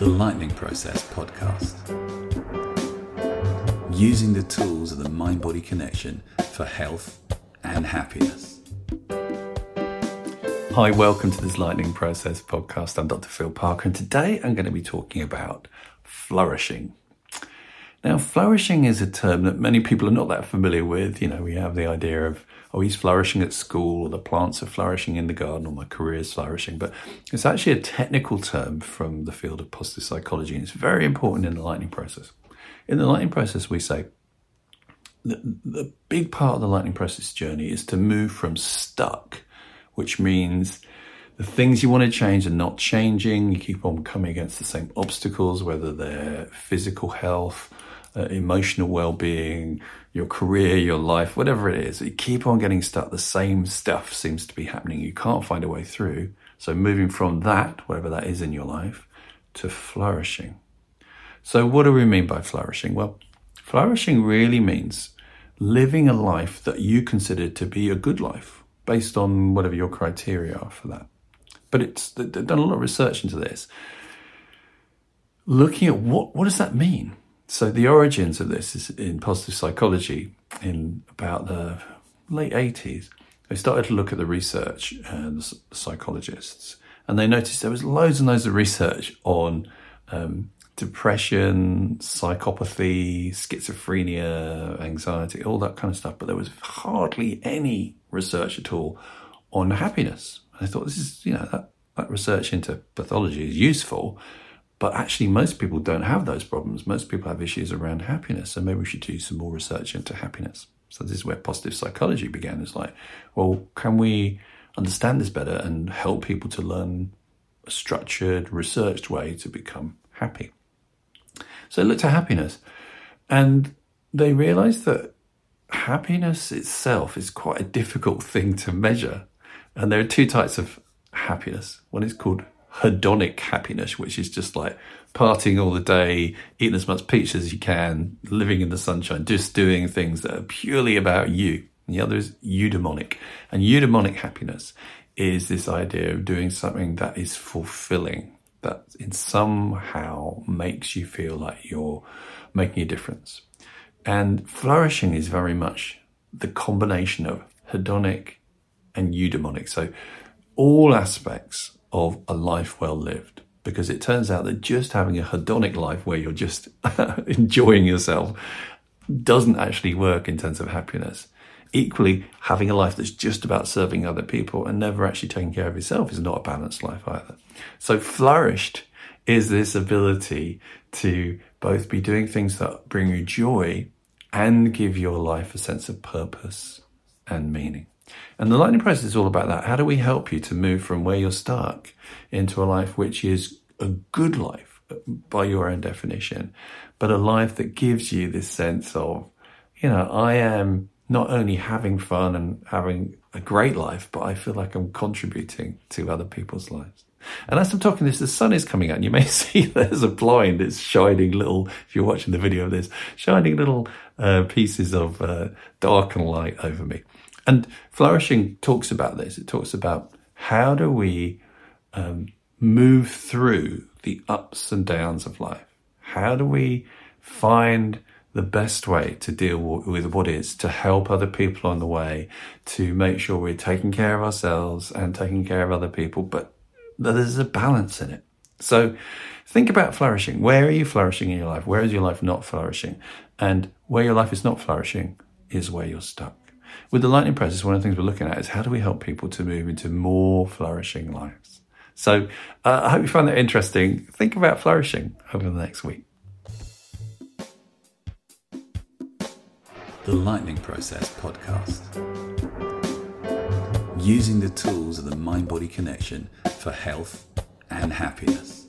The Lightning Process podcast. Using the tools of the mind body connection for health and happiness. Hi, welcome to this Lightning Process podcast. I'm Dr. Phil Parker, and today I'm going to be talking about flourishing. Now, flourishing is a term that many people are not that familiar with. You know, we have the idea of, oh, he's flourishing at school, or the plants are flourishing in the garden, or my career is flourishing. But it's actually a technical term from the field of positive psychology, and it's very important in the lightning process. In the lightning process, we say the, the big part of the lightning process journey is to move from stuck, which means the things you want to change are not changing. You keep on coming against the same obstacles, whether they're physical health, uh, emotional well-being, your career, your life, whatever it is, you keep on getting stuck. The same stuff seems to be happening. You can't find a way through. So moving from that, whatever that is in your life, to flourishing. So what do we mean by flourishing? Well, flourishing really means living a life that you consider to be a good life based on whatever your criteria are for that. But it's they've done a lot of research into this. Looking at what what does that mean? So the origins of this is in positive psychology in about the late 80s. They started to look at the research and the psychologists, and they noticed there was loads and loads of research on um, depression, psychopathy, schizophrenia, anxiety, all that kind of stuff. But there was hardly any research at all on happiness. I thought this is, you know, that, that research into pathology is useful, but actually, most people don't have those problems. Most people have issues around happiness. So maybe we should do some more research into happiness. So this is where positive psychology began. It's like, well, can we understand this better and help people to learn a structured, researched way to become happy? So they looked at happiness and they realized that happiness itself is quite a difficult thing to measure. And there are two types of happiness. One is called hedonic happiness, which is just like partying all the day, eating as much peach as you can, living in the sunshine, just doing things that are purely about you. And the other is eudaimonic. And eudaimonic happiness is this idea of doing something that is fulfilling, that in somehow makes you feel like you're making a difference. And flourishing is very much the combination of hedonic and eudaimonic. So all aspects of a life well lived because it turns out that just having a hedonic life where you're just enjoying yourself doesn't actually work in terms of happiness. Equally, having a life that's just about serving other people and never actually taking care of yourself is not a balanced life either. So, flourished is this ability to both be doing things that bring you joy and give your life a sense of purpose and meaning. And the lightning process is all about that. How do we help you to move from where you're stuck into a life which is a good life by your own definition, but a life that gives you this sense of, you know, I am not only having fun and having a great life, but I feel like I'm contributing to other people's lives. And as I'm talking this, the sun is coming out, and you may see there's a blind. It's shining little, if you're watching the video of this, shining little uh, pieces of uh, dark and light over me. And flourishing talks about this. It talks about how do we um, move through the ups and downs of life? How do we find the best way to deal with what is to help other people on the way, to make sure we're taking care of ourselves and taking care of other people, but there's a balance in it. So think about flourishing. Where are you flourishing in your life? Where is your life not flourishing? And where your life is not flourishing is where you're stuck. With the lightning process, one of the things we're looking at is how do we help people to move into more flourishing lives? So uh, I hope you find that interesting. Think about flourishing over the next week. The Lightning Process podcast. Using the tools of the mind body connection for health and happiness.